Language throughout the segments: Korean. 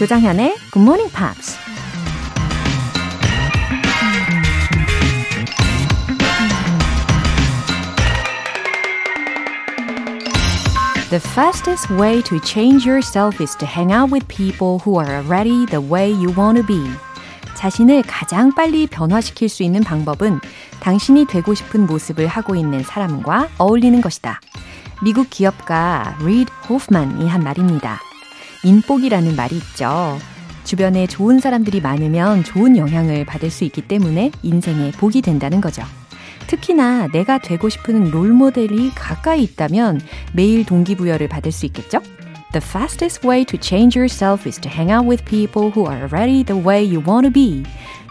조장현의 Good Morning Pops. The fastest way to change yourself is to hang out with people who are already the way you want to be. 자신을 가장 빨리 변화시킬 수 있는 방법은 당신이 되고 싶은 모습을 하고 있는 사람과 어울리는 것이다. 미국 기업가 리드 호프만이 한 말입니다. 인복이라는 말이 있죠. 주변에 좋은 사람들이 많으면 좋은 영향을 받을 수 있기 때문에 인생의 복이 된다는 거죠. 특히나 내가 되고 싶은 롤 모델이 가까이 있다면 매일 동기부여를 받을 수 있겠죠? The fastest way to change yourself is to hang out with people who are already the way you want to be.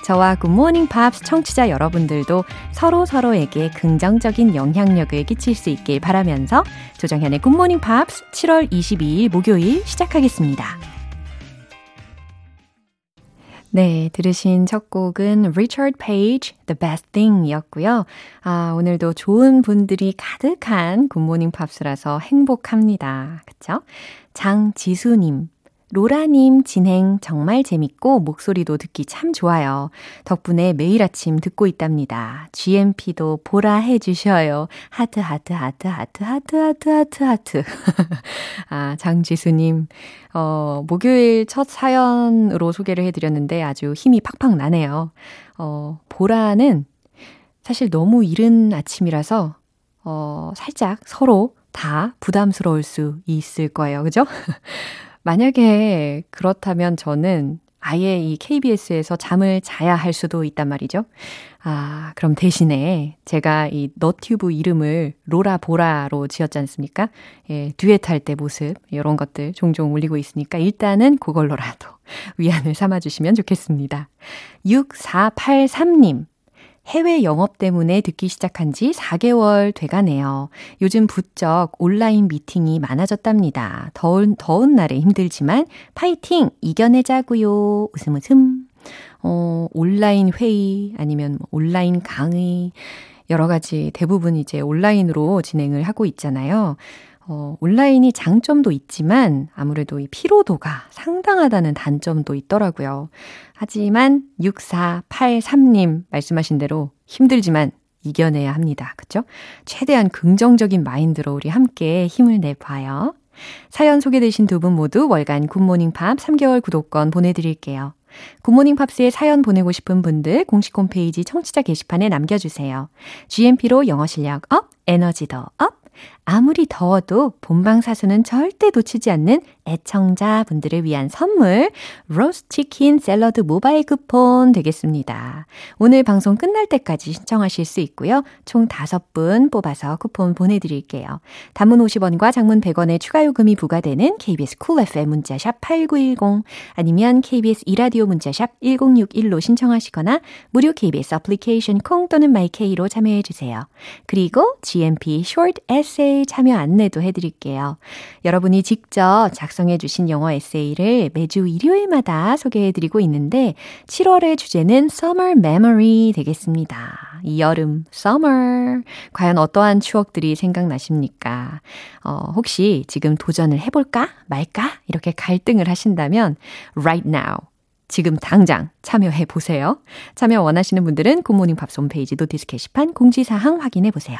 저와 굿모닝 팝스 청취자 여러분들도 서로 서로에게 긍정적인 영향력을 끼칠 수 있길 바라면서 조정현의 굿모닝 팝스 7월 22일 목요일 시작하겠습니다. 네, 들으신 첫 곡은 Richard Page, The Best Thing 이었고요. 아, 오늘도 좋은 분들이 가득한 굿모닝 팝스라서 행복합니다. 그쵸? 장지수님, 로라님 진행 정말 재밌고 목소리도 듣기 참 좋아요. 덕분에 매일 아침 듣고 있답니다. GMP도 보라 해주셔요. 하트, 하트, 하트, 하트, 하트, 하트, 하트, 하트. 아, 장지수님. 어, 목요일 첫 사연으로 소개를 해드렸는데 아주 힘이 팍팍 나네요. 어, 보라는 사실 너무 이른 아침이라서, 어, 살짝 서로 다 부담스러울 수 있을 거예요. 그죠? 만약에 그렇다면 저는 아예 이 KBS에서 잠을 자야 할 수도 있단 말이죠. 아, 그럼 대신에 제가 이 너튜브 이름을 로라보라로 지었지 않습니까? 예, 듀엣 할 때 모습, 이런 것들 종종 올리고 있으니까 일단은 그걸로라도 위안을 삼아주시면 좋겠습니다. 6483님. 해외 영업 때문에 듣기 시작한 지 4개월 돼가네요. 요즘 부쩍 온라인 미팅이 많아졌답니다. 더운, 더운 날에 힘들지만 파이팅! 이겨내자고요. 웃음 웃음. 어, 온라인 회의 아니면 뭐 온라인 강의 여러 가지 대부분 이제 온라인으로 진행을 하고 있잖아요. 어, 온라인이 장점도 있지만 아무래도 이 피로도가 상당하다는 단점도 있더라고요. 하지만 6483님 말씀하신 대로 힘들지만 이겨내야 합니다. 그쵸? 최대한 긍정적인 마인드로 우리 함께 힘을 내봐요. 사연 소개되신 두 분 모두 월간 굿모닝 팝 3개월 구독권 보내드릴게요. 굿모닝 팝스에 사연 보내고 싶은 분들 공식 홈페이지 청취자 게시판에 남겨주세요. GMP로 영어 실력 up, 에너지도 up, 아무리 더워도 본방사수는 절대 놓치지 않는 애청자분들을 위한 선물, 로스트 치킨 샐러드 모바일 쿠폰 되겠습니다. 오늘 방송 끝날 때까지 신청하실 수 있고요. 총 5분 뽑아서 쿠폰 보내드릴게요. 단문 50원과 장문 100원의 추가 요금이 부과되는 KBS 쿨 FM 문자샵 8910 아니면 KBS 이라디오 문자샵 1061로 신청하시거나 무료 KBS 애플리케이션 콩 또는 마이케이로 참여해 주세요. 그리고 GMP Short Essay 참여 안내도 해드릴게요. 여러분이 직접 작성해 주신 영어 에세이를 매주 일요일마다 소개해 드리고 있는데 7월의 주제는 Summer Memory 되겠습니다. 이 여름, Summer. 과연 어떠한 추억들이 생각나십니까? 어, 혹시 지금 도전을 해볼까? 말까? 이렇게 갈등을 하신다면 right now. 지금 당장 참여해 보세요. 참여 원하시는 분들은 굿모닝 팝스 홈페이지 notice 게시판 공지사항 확인해 보세요.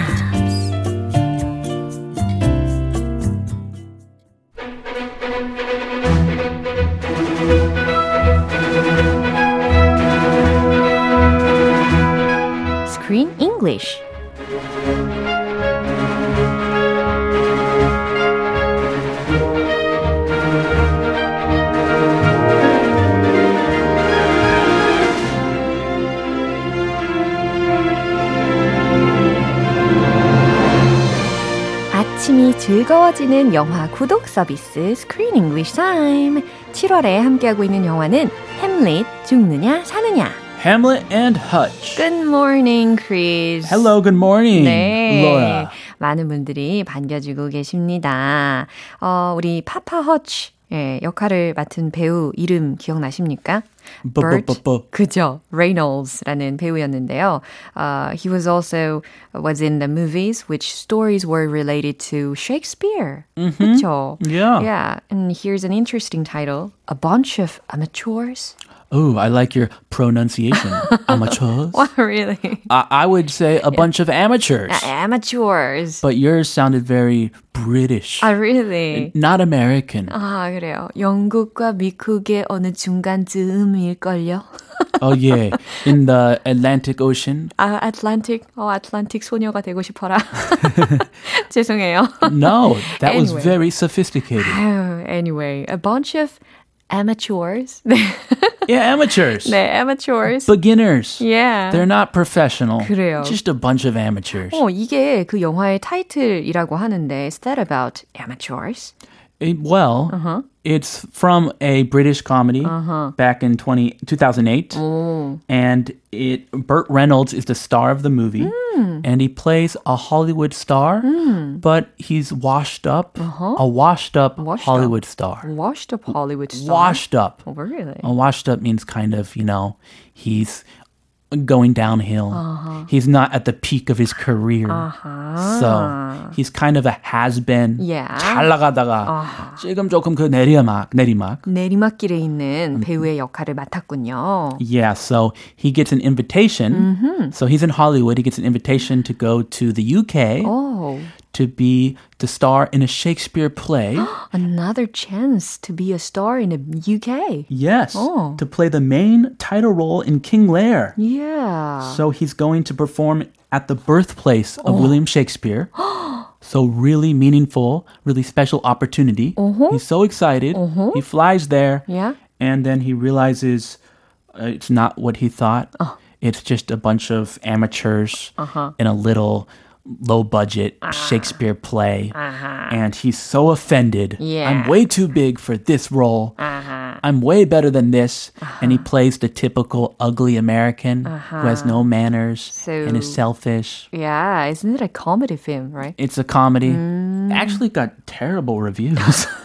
English. 아침이 즐거워지는 영화 구독 서비스 Screen English Time. 7월에 함께하고 있는 영화는 햄릿 죽느냐 사느냐 Hamlet and Hutch. Good morning, Chris. Hello, good morning, 네. Laura. 많은 분들이 반겨주고 계십니다. 어, 우리 파파 허치 예, 역할을 맡은 배우 이름 기억나십니까? Burt, 뽀뽀뽀뽀. 그죠. Reynolds라는 배우였는데요. Uh, he was also was in the movies which stories were related to Shakespeare. 그죠. Yeah. Yeah, and here's an interesting title. A bunch of amateurs. Oh, I like your pronunciation. Amateurs. Wow, really? I, I would say a bunch of amateurs, Amateurs. but yours sounded very British, Ah, really? not American. 아, 그래요. 영국과 미국의 어느 중간쯤일걸요? oh yeah, in the Atlantic Ocean. 아, 아틀란틱, 어, 아틀란틱 소녀가 되고 싶어라. 죄송해요. No, that was Anyway. very sophisticated. 아유, anyway, a bunch of amateurs. 네, Yeah, amateurs, 네 amateurs. beginners. yeah. They're not professional. 그래요. Just a bunch of amateurs. 어, 이게 그 영화의 타이틀이라고 하는데, is that about amateurs? Eh, Well, Uh-huh. it's from a British comedy back in 20, 2008. And it Burt Reynolds is the star of the movie. Hmm. And he plays a Hollywood star, but he's washed up, a washed up Uh-huh. Washed Hollywood star. Washed up Hollywood star. Washed up. Oh, really? A washed up means kind of, you know, he's going downhill. Uh-huh. He's not at the peak of his career. So he's kind of a has-been. Yeah. 잘 나가다가 지금 조금 그 내리막, 내리막. 내리막길에 있는 배우의 역할을 맡았군요. Yeah, so he gets an invitation. Mm-hmm. So he's in Hollywood. He gets an invitation to go to the UK Oh, to be the star in a Shakespeare play. another chance to be a star in the UK. yes, Oh. to play the main title role in King Lear. Yeah. So he's going to perform at the birthplace of Oh. William Shakespeare. so really meaningful, really special opportunity. He's so excited. He flies there. Uh-huh. Yeah. And then he realizes uh, it's not what he thought. Oh. It's just a bunch of amateurs Uh-huh. in a little low budget Ah. Shakespeare play. And he's so offended. Uh-huh. Yeah. I'm way too big for this role. Uh-huh. I'm way better than this. And he plays the typical ugly American who has no manners and is selfish. Yeah, isn't it a comedy film, right? It's a comedy. Mm. Actually got terrible reviews.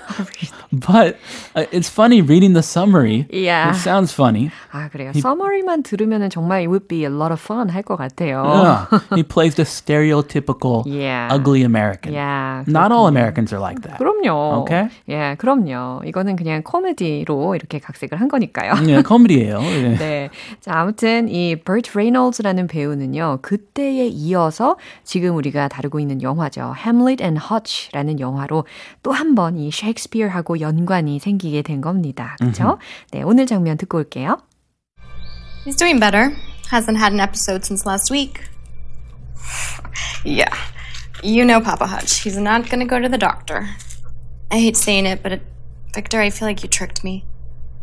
but uh, it's funny reading the summary. Yeah. It sounds funny. 아, 그래요. 서머리만 들으면은 정말 it would be a lot of fun 할 것 같아요. Yeah. he plays the stereotypical Yeah. ugly American. Yeah. Not all Americans are like that. 그럼요. Okay. 예, 그럼요. 이거는 그냥 코미디로 이렇게 각색을 한 거니까요. Yeah, 코미디예요. 예. 네. 자, 아무튼 이 버트 레이놀즈라는 배우는요. 그때에 이어서 지금 우리가 다루고 있는 영화죠. Hamlet and Hutch라는 영화로 또 한 번 이 셰익 스피어하고 연관이 생기게 된 겁니다. 그렇죠? 네, 오늘 장면 듣고 올게요. He's doing better. Hasn't had an episode since last week. yeah. You know Papa Hutch. He's not gonna go to the doctor. I hate saying it, but it, Victor, I feel like you tricked me.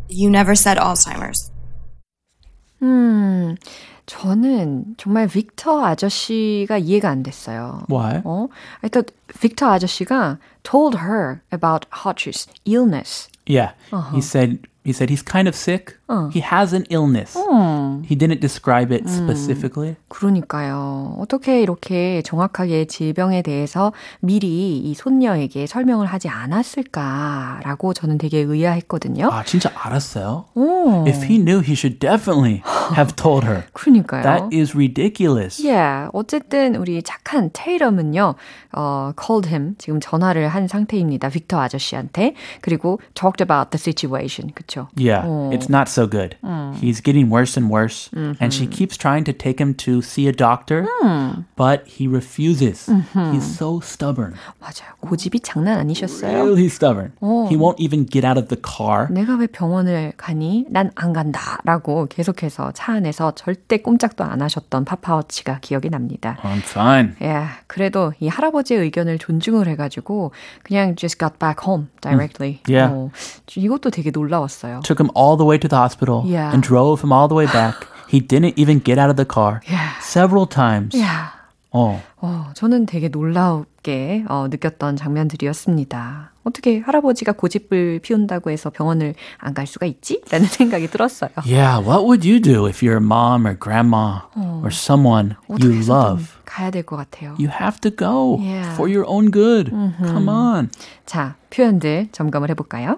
You never said Alzheimer's. 음, 저는 정말 빅터 아저씨가 이해가 안 됐어요. Why? 어? I thought 빅터 아저씨가 told her about Hutch's illness. Yeah. Uh-huh. He said he said he's kind of sick. Uh. He has an illness. Hmm. He didn't describe it specifically. 그러니까요. 어떻게 이렇게 정확하게 질병에 대해서 미리 이 손녀에게 설명을 하지 않았을까라고 저는 되게 의아했거든요. 아, 진짜 알았어요. 오, If he knew, he should definitely have told her. 그러니까요. That is ridiculous. Yeah. 어쨌든 우리 착한 테이럼은요, 어, called him 지금 전화를 한 상태입니다. 빅터 아저씨한테 그리고 talked about the situation. 그렇죠? Yeah, it's not so good. He's getting worse and worse. And she keeps trying to take him to see a doctor, but he refuses. He's so stubborn. 맞아요. 고집이 장난 아니셨어요. Really stubborn. He won't even get out of the car. 내가 왜 병원을 가니? 난 안 간다. 라고 계속해서 차 안에서 절대 꼼짝도 안 하셨던 파파워치가 기억이 납니다. I'm fine. 예, 그래도 이 할아버지의 의견을 존중을 해가지고 그냥 just got back home directly. Yeah. 어, 이것도 되게 놀라웠어요. Took him all the way to the hospital Yeah. and drove him all the way back. he didn't even get out of the car Yeah. several times. 야, Oh, 어, 저는 되게 놀라웠게 어, 느꼈던 장면들이었습니다. 어떻게 할아버지가 고집을 피운다고 해서 병원을 안 갈 수가 있지? 라는 생각이 들었어요. Yeah, what would you do if your mom or grandma or someone you 어떻게 해서든 love? 가야 될 것 같아요. You have to go Yeah. for your own good. Come on. 자, 표현들 점검을 해볼까요?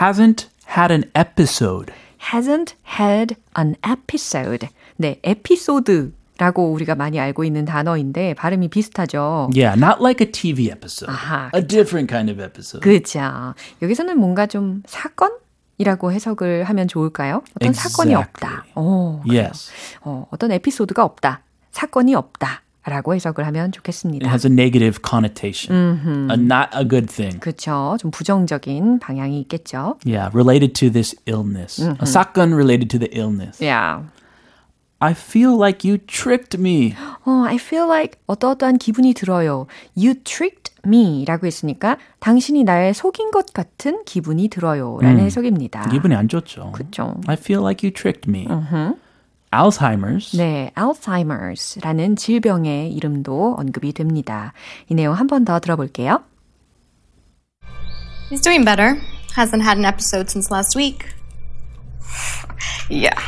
Hasn't had an episode. hasn't had an episode. 네, 에피소드 라고 우리가 많이 알고 있는 단어인데 발음이 비슷하죠. Yeah, not like a TV episode. 아하, a different kind of episode. 그죠. 여기서는 뭔가 좀 사건 이라고 해석을 하면 좋을까요? 어떤 사건이 Exactly. 없다. 어, 그래요. yes. 어, 어떤 에피소드가 없다. 사건이 없다. 라고 해석을 하면 It 좋겠습니다. has a negative connotation. A not a good thing. 그렇죠. 좀 부정적인 방향이 있겠죠. Yeah, related to this illness. A 사건 related to the illness. Yeah. I feel like you tricked me. 어, I feel like 어떠어떠한 기분이 들어요. You tricked me 라고 했으니까 당신이 날 속인 것 같은 기분이 들어요. 라는 해석입니다. 기분이 안 좋죠. 그렇죠. I feel like you tricked me. Alzheimer's. 네, Alzheimer's라는 질병의 이름도 언급이 됩니다. 이 내용 한 번 더 들어볼게요. He's doing better. Hasn't had an episode since last week. yeah.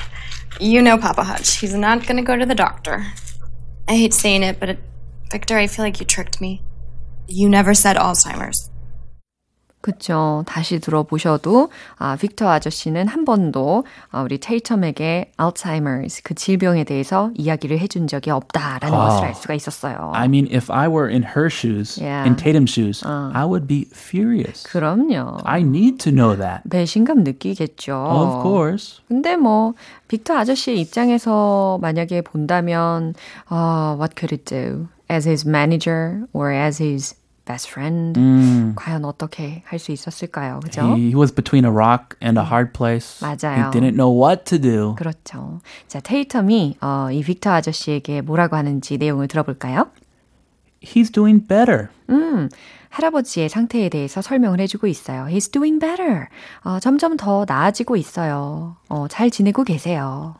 You know Papa Hutch. He's not gonna go to the doctor. I hate saying it, but it, Victor, I feel like you tricked me. You never said Alzheimer's. 그쵸. 다시 들어보셔도, 아, 빅터 아저씨는 한 번도, 아, 우리 테이텀에게 Alzheimer's 그 질병에 대해서 이야기를 해준 적이 없다라는 아. 것을 알 수가 있었어요. I mean, if I were in her shoes, Yeah. in Tatum's shoes, I would be furious. 그럼요. I need to know that. 배신감 느끼겠죠. Of course. 근데 뭐 빅터 아저씨의 입장에서 만약에 본다면 어, what could it do? As his manager or as his best friend? 과연 어떻게 할 수 있었을까요? 그죠? He, he was between a rock and a hard place. 맞아요. He didn't know what to do. 그렇죠. 자, 테이텀이 어, 이 빅터 아저씨에게 뭐라고 하는지 내용을 들어볼까요? He's doing better. 음, 할아버지의 상태에 대해서 설명을 해주고 있어요. He's doing better. 어, 점점 더 나아지고 있어요. 어, 잘 지내고 계세요.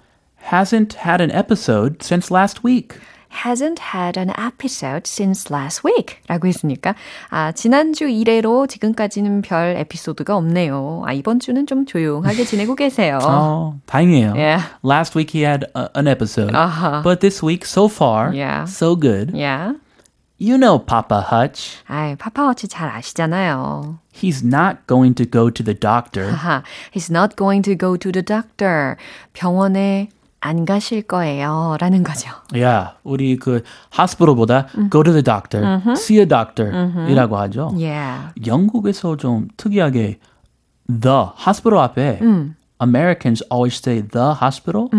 Hasn't had an episode since last week. Hasn't had an episode since last week. 라고 했으니까, 아, 지난주 이래로 지금까지는 별 에피소드가 없네요. 아, 이번 주는 좀 조용하게 지내고 계세요. Oh, 다행이에요. Yeah. Last week he had a, an episode. Uh-huh. But this week, so far, Yeah. so good. Yeah. You know Papa Hutch. 아이, 파파워치 잘 아시잖아요. He's not going to go to the doctor. he's not going to go to the doctor. 병원에 안 가실 거예요. 라는 거죠. yeah, 우리 그 hospital보다 go to the doctor, see a doctor 이라고 하죠. Yeah. 영국에서 좀 특이하게 the hospital 앞에 Americans always say the hospital,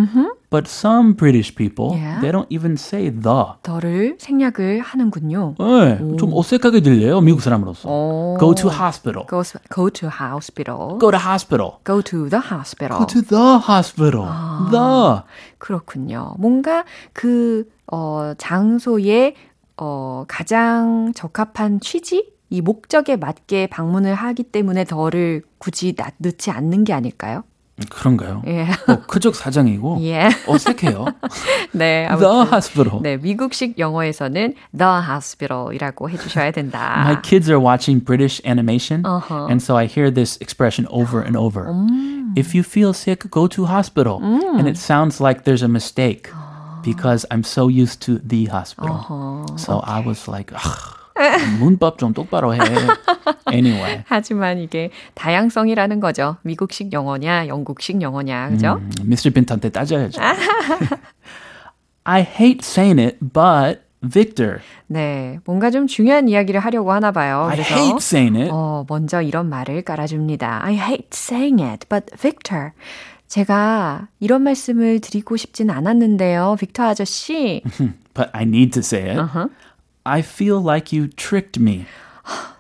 but some British people Yeah. they don't even say the. 더를 생략을 하는군요. 네, 좀 어색하게 들려요 미국 사람으로서. 오. Go to hospital. Go, go to hospital. Go to hospital. Go to the hospital. Go to the hospital. The. 그렇군요. 뭔가 그, 어, 장소에, 어, 가장 적합한 취지? 이 목적에 맞게 방문을 하기 때문에 더를 굳이 나, 넣지 않는 게 아닐까요? 그런가요? 예. 뭐 그쪽 사정이고 예. 어색해요. 네. The 아무튼. hospital. 네. 미국식 영어에서는 the hospital이라고 해주셔야 된다. My kids are watching British animation, Uh-huh. and so I hear this expression over and over. If you feel sick, go to hospital. And it sounds like there's a mistake because I'm so used to the hospital. So I was like, "Ugh, 문법 좀 똑바로 해. Anyway, 하지만 이게 다양성이라는 거죠. 미국식 영어냐, 영국식 영어냐, 그죠? 음, Mr. 빈한테 따져야죠. I hate saying it, but Victor, 네, 뭔가 좀 중요한 이야기를 하려고 하나 봐요. I 그래서 hate saying it. 어, 먼저 이런 말을 깔아줍니다. I hate saying it, but Victor. 제가 이런 말씀을 드리고 싶진 않았는데요, 빅터 아저씨. but I need to say it. I feel like you tricked me.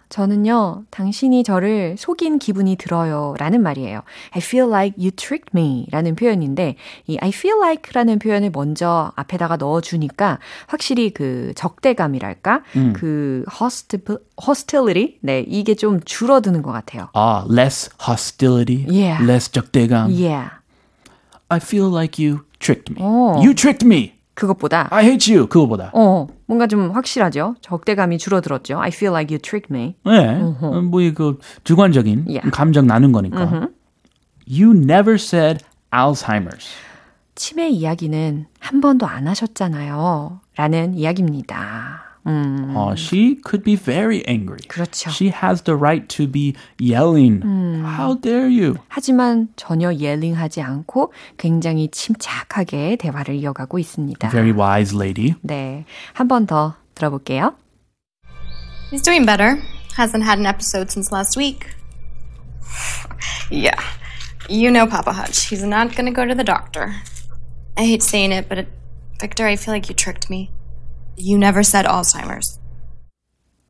저는요, 당신이 저를 속인 기분이 들어요. 라는 말이에요. I feel like you tricked me. 라는 표현인데, 이 I feel like 라는 표현을 먼저 앞에다가 넣어주니까, 확실히 그 적대감이랄까? 그 hostil, hostility? 네, 이게 좀 줄어드는 것 같아요. Ah, less hostility, Yeah. less 적대감. Yeah. I feel like you tricked me. 어. You tricked me. 그것보다 I hate you. 그거보다. 어, 뭔가 좀 확실하죠. 적대감이 줄어들었죠. I feel like you tricked me. 네. 뭐그 주관적인 Yeah. 감정 나는 거니까. You never said Alzheimer's. 치매 이야기는 한 번도 안 하셨잖아요. 라는 이야기입니다. 음, 어, she could be very angry. 그렇죠. She has the right to be yelling. How dare you? 하지만 전혀 예링하지 않고 굉장히 침착하게 대화를 이어가고 있습니다. Very wise lady. 네, 한 번 더 들어볼게요. He's doing better. Hasn't had an episode since last week. yeah. You know Papa Hutch. He's not gonna go to the doctor. I hate saying it, but it, Victor, I feel like you tricked me. You never said Alzheimer's.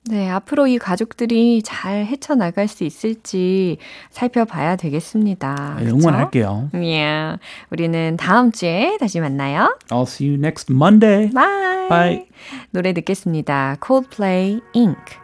네, 앞으로 이 가족들이 잘 헤쳐나갈 수 있을지 살펴봐야 되겠습니다. 그쵸? 응원할게요. Yeah. 우리는 다음 주에 다시 만나요. I'll see you next Monday. Bye. Bye. 노래 듣겠습니다. Coldplay Ink.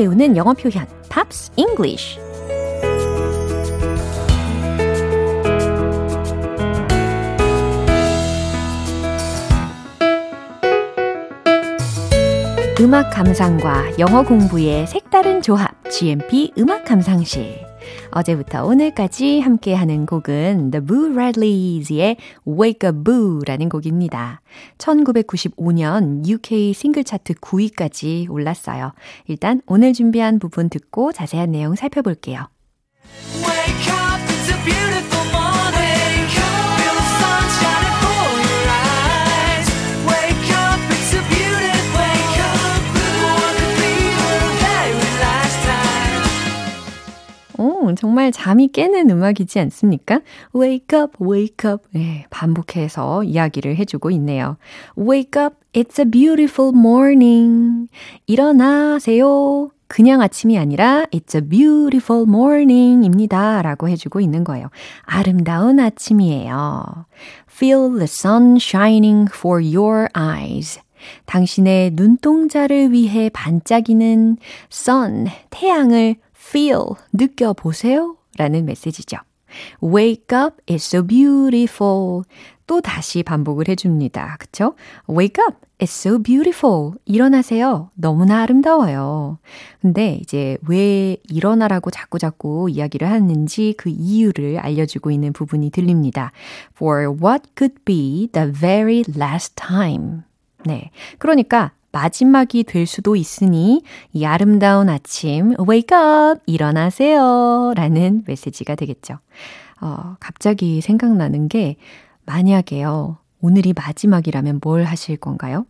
배우는 영어 표현 Pops English 음악 감상과 영어 공부의 색다른 조합 GMP 음악 감상실 어제부터 오늘까지 함께하는 곡은 The Boo Radleys의 Wake Up Boo라는 곡입니다. 1995년 UK 싱글 차트 9위까지 올랐어요. 일단 오늘 준비한 부분 듣고 자세한 내용 살펴볼게요. Wake up, it's a beautiful 오, 정말 잠이 깨는 음악이지 않습니까? Wake up, wake up. 네, 반복해서 이야기를 해주고 있네요. Wake up, it's a beautiful morning. 일어나세요. 그냥 아침이 아니라 It's a beautiful morning 입니다. 라고 해주고 있는 거예요. 아름다운 아침이에요. Feel the sun shining for your eyes. 당신의 눈동자를 위해 반짝이는 sun, 태양을 feel, 느껴보세요. 라는 메시지죠. Wake up, it's so beautiful. 또 다시 반복을 해줍니다. 그쵸? Wake up, it's so beautiful. 일어나세요. 너무나 아름다워요. 근데 이제 왜 일어나라고 자꾸자꾸 이야기를 하는지 그 이유를 알려주고 있는 부분이 들립니다. For what could be the very last time. 네. 그러니까 마지막이 될 수도 있으니 이 아름다운 아침 wake up 일어나세요 라는 메시지가 되겠죠. 어, 갑자기 생각나는 게 만약에요. 오늘이 마지막이라면 뭘 하실 건가요?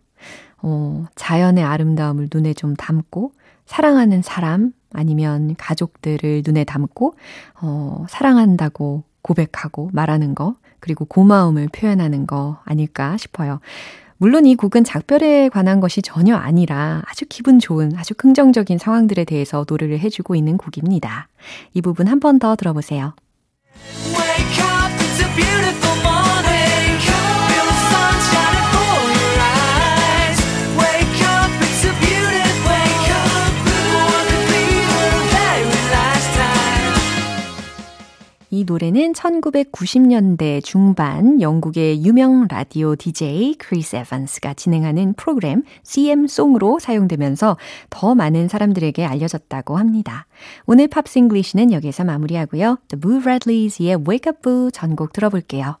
어, 자연의 아름다움을 눈에 좀 담고 사랑하는 사람 아니면 가족들을 눈에 담고 어, 사랑한다고 고백하고 말하는 거 그리고 고마움을 표현하는 거 아닐까 싶어요. 물론 이 곡은 작별에 관한 것이 전혀 아니라 아주 기분 좋은, 아주 긍정적인 상황들에 대해서 노래를 해주고 있는 곡입니다. 이 부분 한 번 더 들어보세요. Wake up, it's a beautiful 이 노래는 1990년대 중반 영국의 유명 라디오 DJ 크리스 에반스가 진행하는 프로그램 CM송으로 사용되면서 더 많은 사람들에게 알려졌다고 합니다. 오늘 Pops English는 여기서 마무리하고요. The Boo Radleys의 Wake Up 전곡 들어볼게요.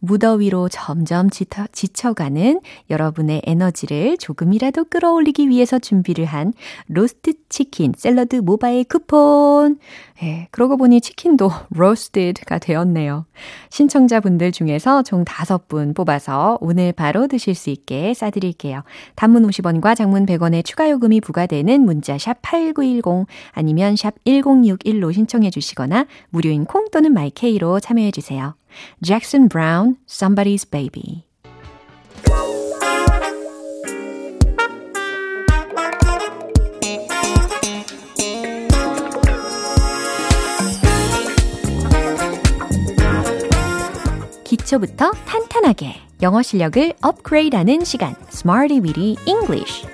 무더위로 점점 지쳐, 지쳐가는 여러분의 에너지를 조금이라도 끌어올리기 위해서 준비를 한 로스트 치킨 샐러드 모바일 쿠폰. 예, 그러고 보니 치킨도 로스트가 되었네요. 신청자분들 중에서 총 5분 뽑아서 오늘 바로 드실 수 있게 싸드릴게요. 단문 50원과 장문 100원의 추가 요금이 부과되는 문자 샵 8910 아니면 샵 1061로 신청해 주시거나 무료인 콩 또는 마이케이로 참여해 주세요. Jackson Brown, Somebody's Baby. 기초부터 탄탄하게 영어 실력을 업그레이드하는 시간, Smarty Weedy English.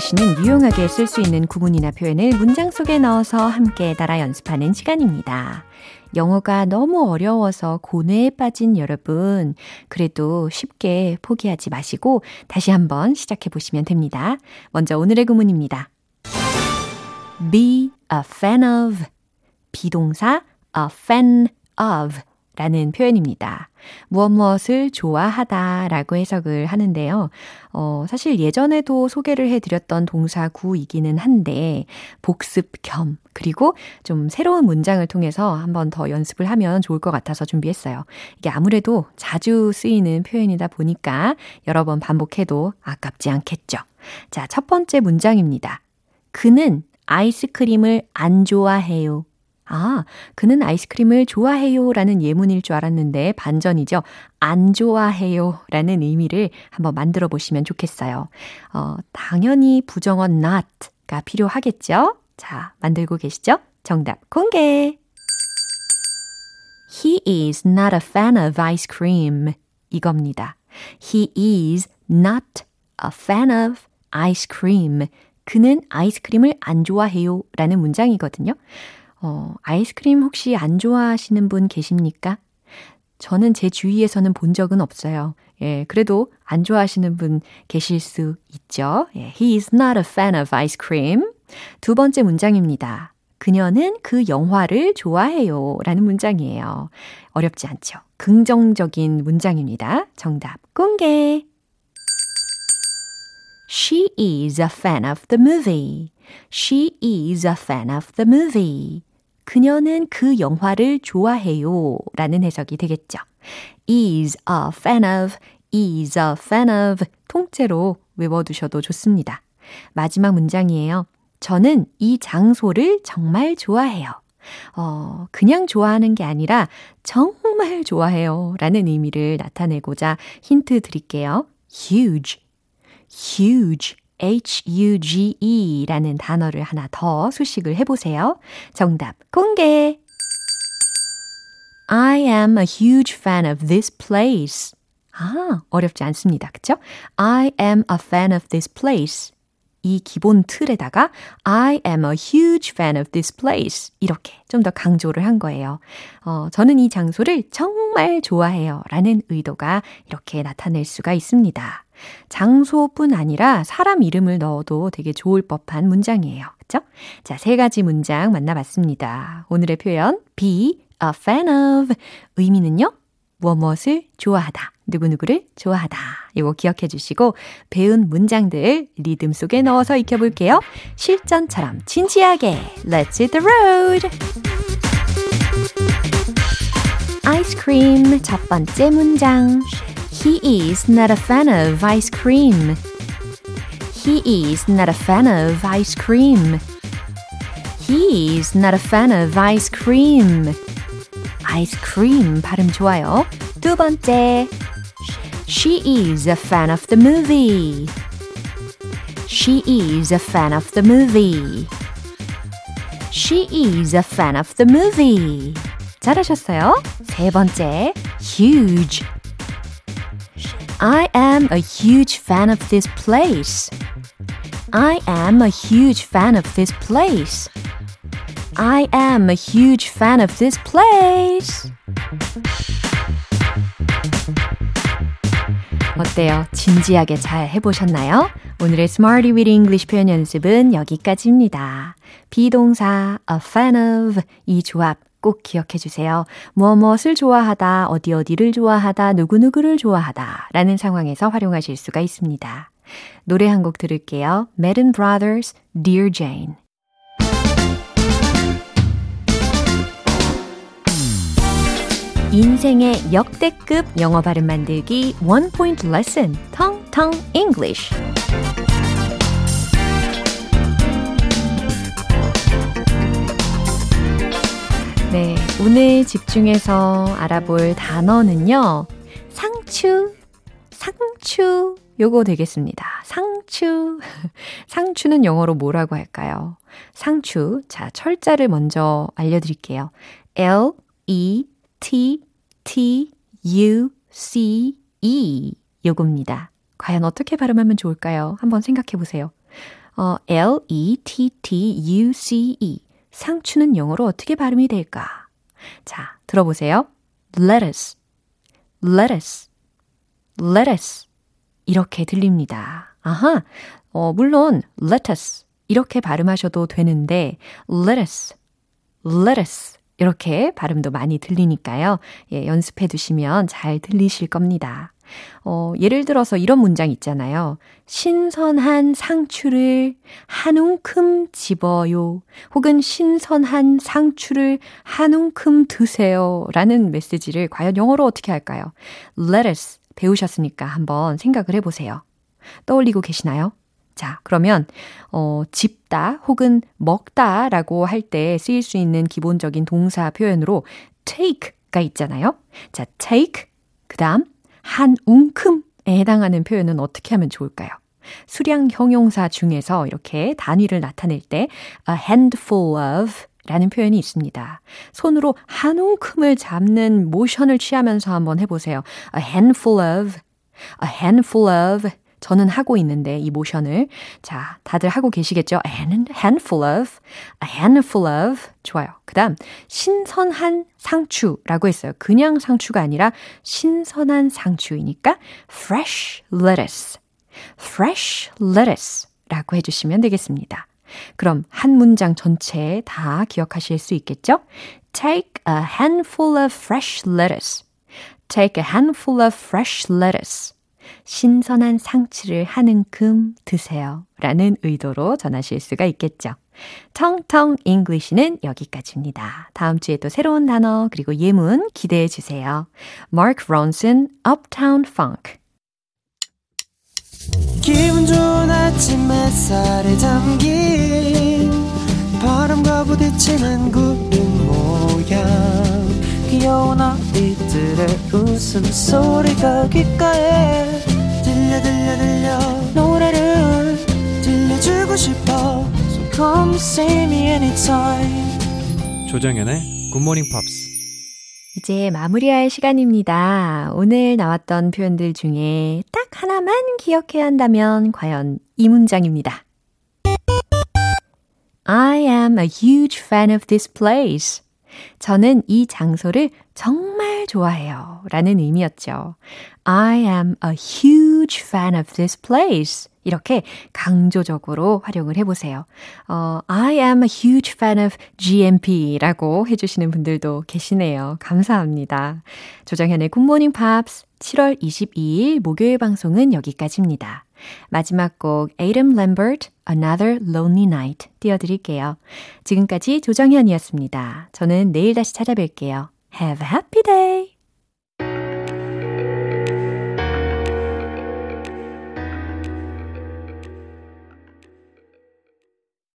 English는 유용하게 쓸 수 있는 구문이나 표현을 문장 속에 넣어서 함께 따라 연습하는 시간입니다. 영어가 너무 어려워서 고뇌에 빠진 여러분, 그래도 쉽게 포기하지 마시고 다시 한번 시작해 보시면 됩니다. 먼저 오늘의 구문입니다. be a fan of. 비동사 a fan of 라는 표현입니다. 무엇 무엇을 좋아하다 라고 해석을 하는데요. 어, 사실 예전에도 소개를 해드렸던 동사구이기는 한데, 복습 겸, 그리고 좀 새로운 문장을 통해서 한번 더 연습을 하면 좋을 것 같아서 준비했어요. 이게 아무래도 자주 쓰이는 표현이다 보니까 여러 번 반복해도 아깝지 않겠죠. 자, 첫 번째 문장입니다. 그는 아이스크림을 안 좋아해요. 아, 그는 아이스크림을 좋아해요 라는 예문일 줄 알았는데 반전이죠. 안 좋아해요 라는 의미를 한번 만들어 보시면 좋겠어요. 어, 당연히 부정어 not가 필요하겠죠? 자, 만들고 계시죠? 정답 공개! He is not a fan of ice cream. 이겁니다. He is not a fan of ice cream. 그는 아이스크림을 안 좋아해요 라는 문장이거든요. 어, 아이스크림 혹시 안 좋아하시는 분 계십니까? 저는 제 주위에서는 본 적은 없어요. 예, 그래도 안 좋아하시는 분 계실 수 있죠. 예, he is not a fan of ice cream. 두 번째 문장입니다. 그녀는 그 영화를 좋아해요. 라는 문장이에요. 어렵지 않죠? 긍정적인 문장입니다. 정답 공개. She is a fan of the movie. She is a fan of the movie. 그녀는 그 영화를 좋아해요. 라는 해석이 되겠죠. is a fan of, is a fan of 통째로 외워두셔도 좋습니다. 마지막 문장이에요. 저는 이 장소를 정말 좋아해요. 어, 그냥 좋아하는 게 아니라 정말 좋아해요. 라는 의미를 나타내고자 힌트 드릴게요. huge, huge. H-U-G-E 라는 단어를 하나 더 수식을 해보세요. 정답 공개! I am a huge fan of this place. 아, 어렵지 않습니다. 그쵸? I am a fan of this place. 이 기본 틀에다가 I am a huge fan of this place. 이렇게 좀 더 강조를 한 거예요. 어, 저는 이 장소를 정말 좋아해요. 라는 의도가 이렇게 나타낼 수가 있습니다. 장소뿐 아니라 사람 이름을 넣어도 되게 좋을 법한 문장이에요. 그쵸? 자, 세 가지 문장 만나봤습니다. 오늘의 표현, be a fan of. 의미는요? 무엇 무엇을 좋아하다. 누구누구를 좋아하다. 이거 기억해 주시고 배운 문장들 리듬 속에 넣어서 익혀볼게요. 실전처럼 진지하게 Let's hit the road! 아이스크림 첫 번째 문장 He is not a fan of ice cream. He is not a fan of ice cream. He is not a fan of ice cream. 아이스크림 발음 좋아요. 두 번째. She is a fan of the movie. She is a fan of the movie. She is a fan of the movie. 잘하셨어요. 세 번째. Huge. I am a huge fan of this place. I am a huge fan of this place. I am a huge fan of this place. 어때요? 진지하게 잘 해보셨나요? 오늘의 Smarty with English 표현 연습은 여기까지입니다. 비동사 a fan of 이 조합 꼭 기억해 주세요. 무엇 무엇을 좋아하다, 어디 어디를 좋아하다, 누구누구를 좋아하다 라는 상황에서 활용하실 수가 있습니다. 노래 한 곡 들을게요. Madden Brothers, Dear Jane. 인생의 역대급 영어 발음 만들기 원 포인트 레슨 텅텅 English. 오늘 집중해서 알아볼 단어는요. 상추, 상추. 요거 되겠습니다. 상추. 상추는 영어로 뭐라고 할까요? 상추. 자, 철자를 먼저 알려드릴게요. L, E, T, T, U, C, E. 요겁니다. 과연 어떻게 발음하면 좋을까요? 한번 생각해 보세요. 어, L, E, T, T, U, C, E. 상추는 영어로 어떻게 발음이 될까? 자, 들어보세요. lettuce, lettuce, lettuce. 이렇게 들립니다. 아하, 어, 물론 lettuce 이렇게 발음하셔도 되는데 lettuce, lettuce 이렇게 발음도 많이 들리니까요. 예, 연습해 두시면 잘 들리실 겁니다. 어, 예를 들어서 이런 문장 있잖아요. 신선한 상추를 한 움큼 집어요. 혹은 신선한 상추를 한 움큼 드세요. 라는 메시지를 과연 영어로 어떻게 할까요? lettuce 배우셨으니까 한번 생각을 해보세요. 떠올리고 계시나요? 자, 그러면, 어, 집다 혹은 먹다 라고 할 때 쓰일 수 있는 기본적인 동사 표현으로 take가 있잖아요. 자, take. 그 다음, 한 웅큼에 해당하는 표현은 어떻게 하면 좋을까요? 수량 형용사 중에서 이렇게 단위를 나타낼 때 a handful of 라는 표현이 있습니다. 손으로 한 움큼을 잡는 모션을 취하면서 한번 해보세요. A handful of, a handful of. 저는 하고 있는데 이 모션을 자 다들 하고 계시겠죠? A handful of, a handful of 좋아요. 그다음 신선한 상추라고 했어요. 그냥 상추가 아니라 신선한 상추이니까 fresh lettuce, fresh lettuce라고 해주시면 되겠습니다. 그럼 한 문장 전체 다 기억하실 수 있겠죠? Take a handful of fresh lettuce. Take a handful of fresh lettuce. 신선한 상추를 한 움큼 드세요. 라는 의도로 전하실 수가 있겠죠. 텅텅 English는 여기까지입니다. 다음 주에 또 새로운 단어 그리고 예문 기대해 주세요. Mark Ronson, Uptown Funk. 기분 좋은 아침 햇살에 담긴 바람과 부딪히는 구름 모양 귀여운 아이들의 웃음소리가 귓가에 들려 들려 들려 노래를 들려주고 싶어 So come see me anytime 조정연의 굿모닝 팝스 이제 마무리할 시간입니다. 오늘 나왔던 표현들 중에 딱 하나만 기억해야 한다면 과연 이 문장입니다. I am a huge fan of this place. 저는 이 장소를 정말 좋아해요. 라는 의미였죠. I am a huge fan of this place. 이렇게 강조적으로 활용을 해보세요. 어, I am a huge fan of GMP 라고 해주시는 분들도 계시네요. 감사합니다. 조정현의 굿모닝 팝스 7월 22일 목요일 방송은 여기까지입니다. 마지막 곡 Adam Lambert Another Lonely Night 띄워드릴게요. 지금까지 조정현이었습니다. 저는 내일 다시 찾아뵐게요. Have a happy day!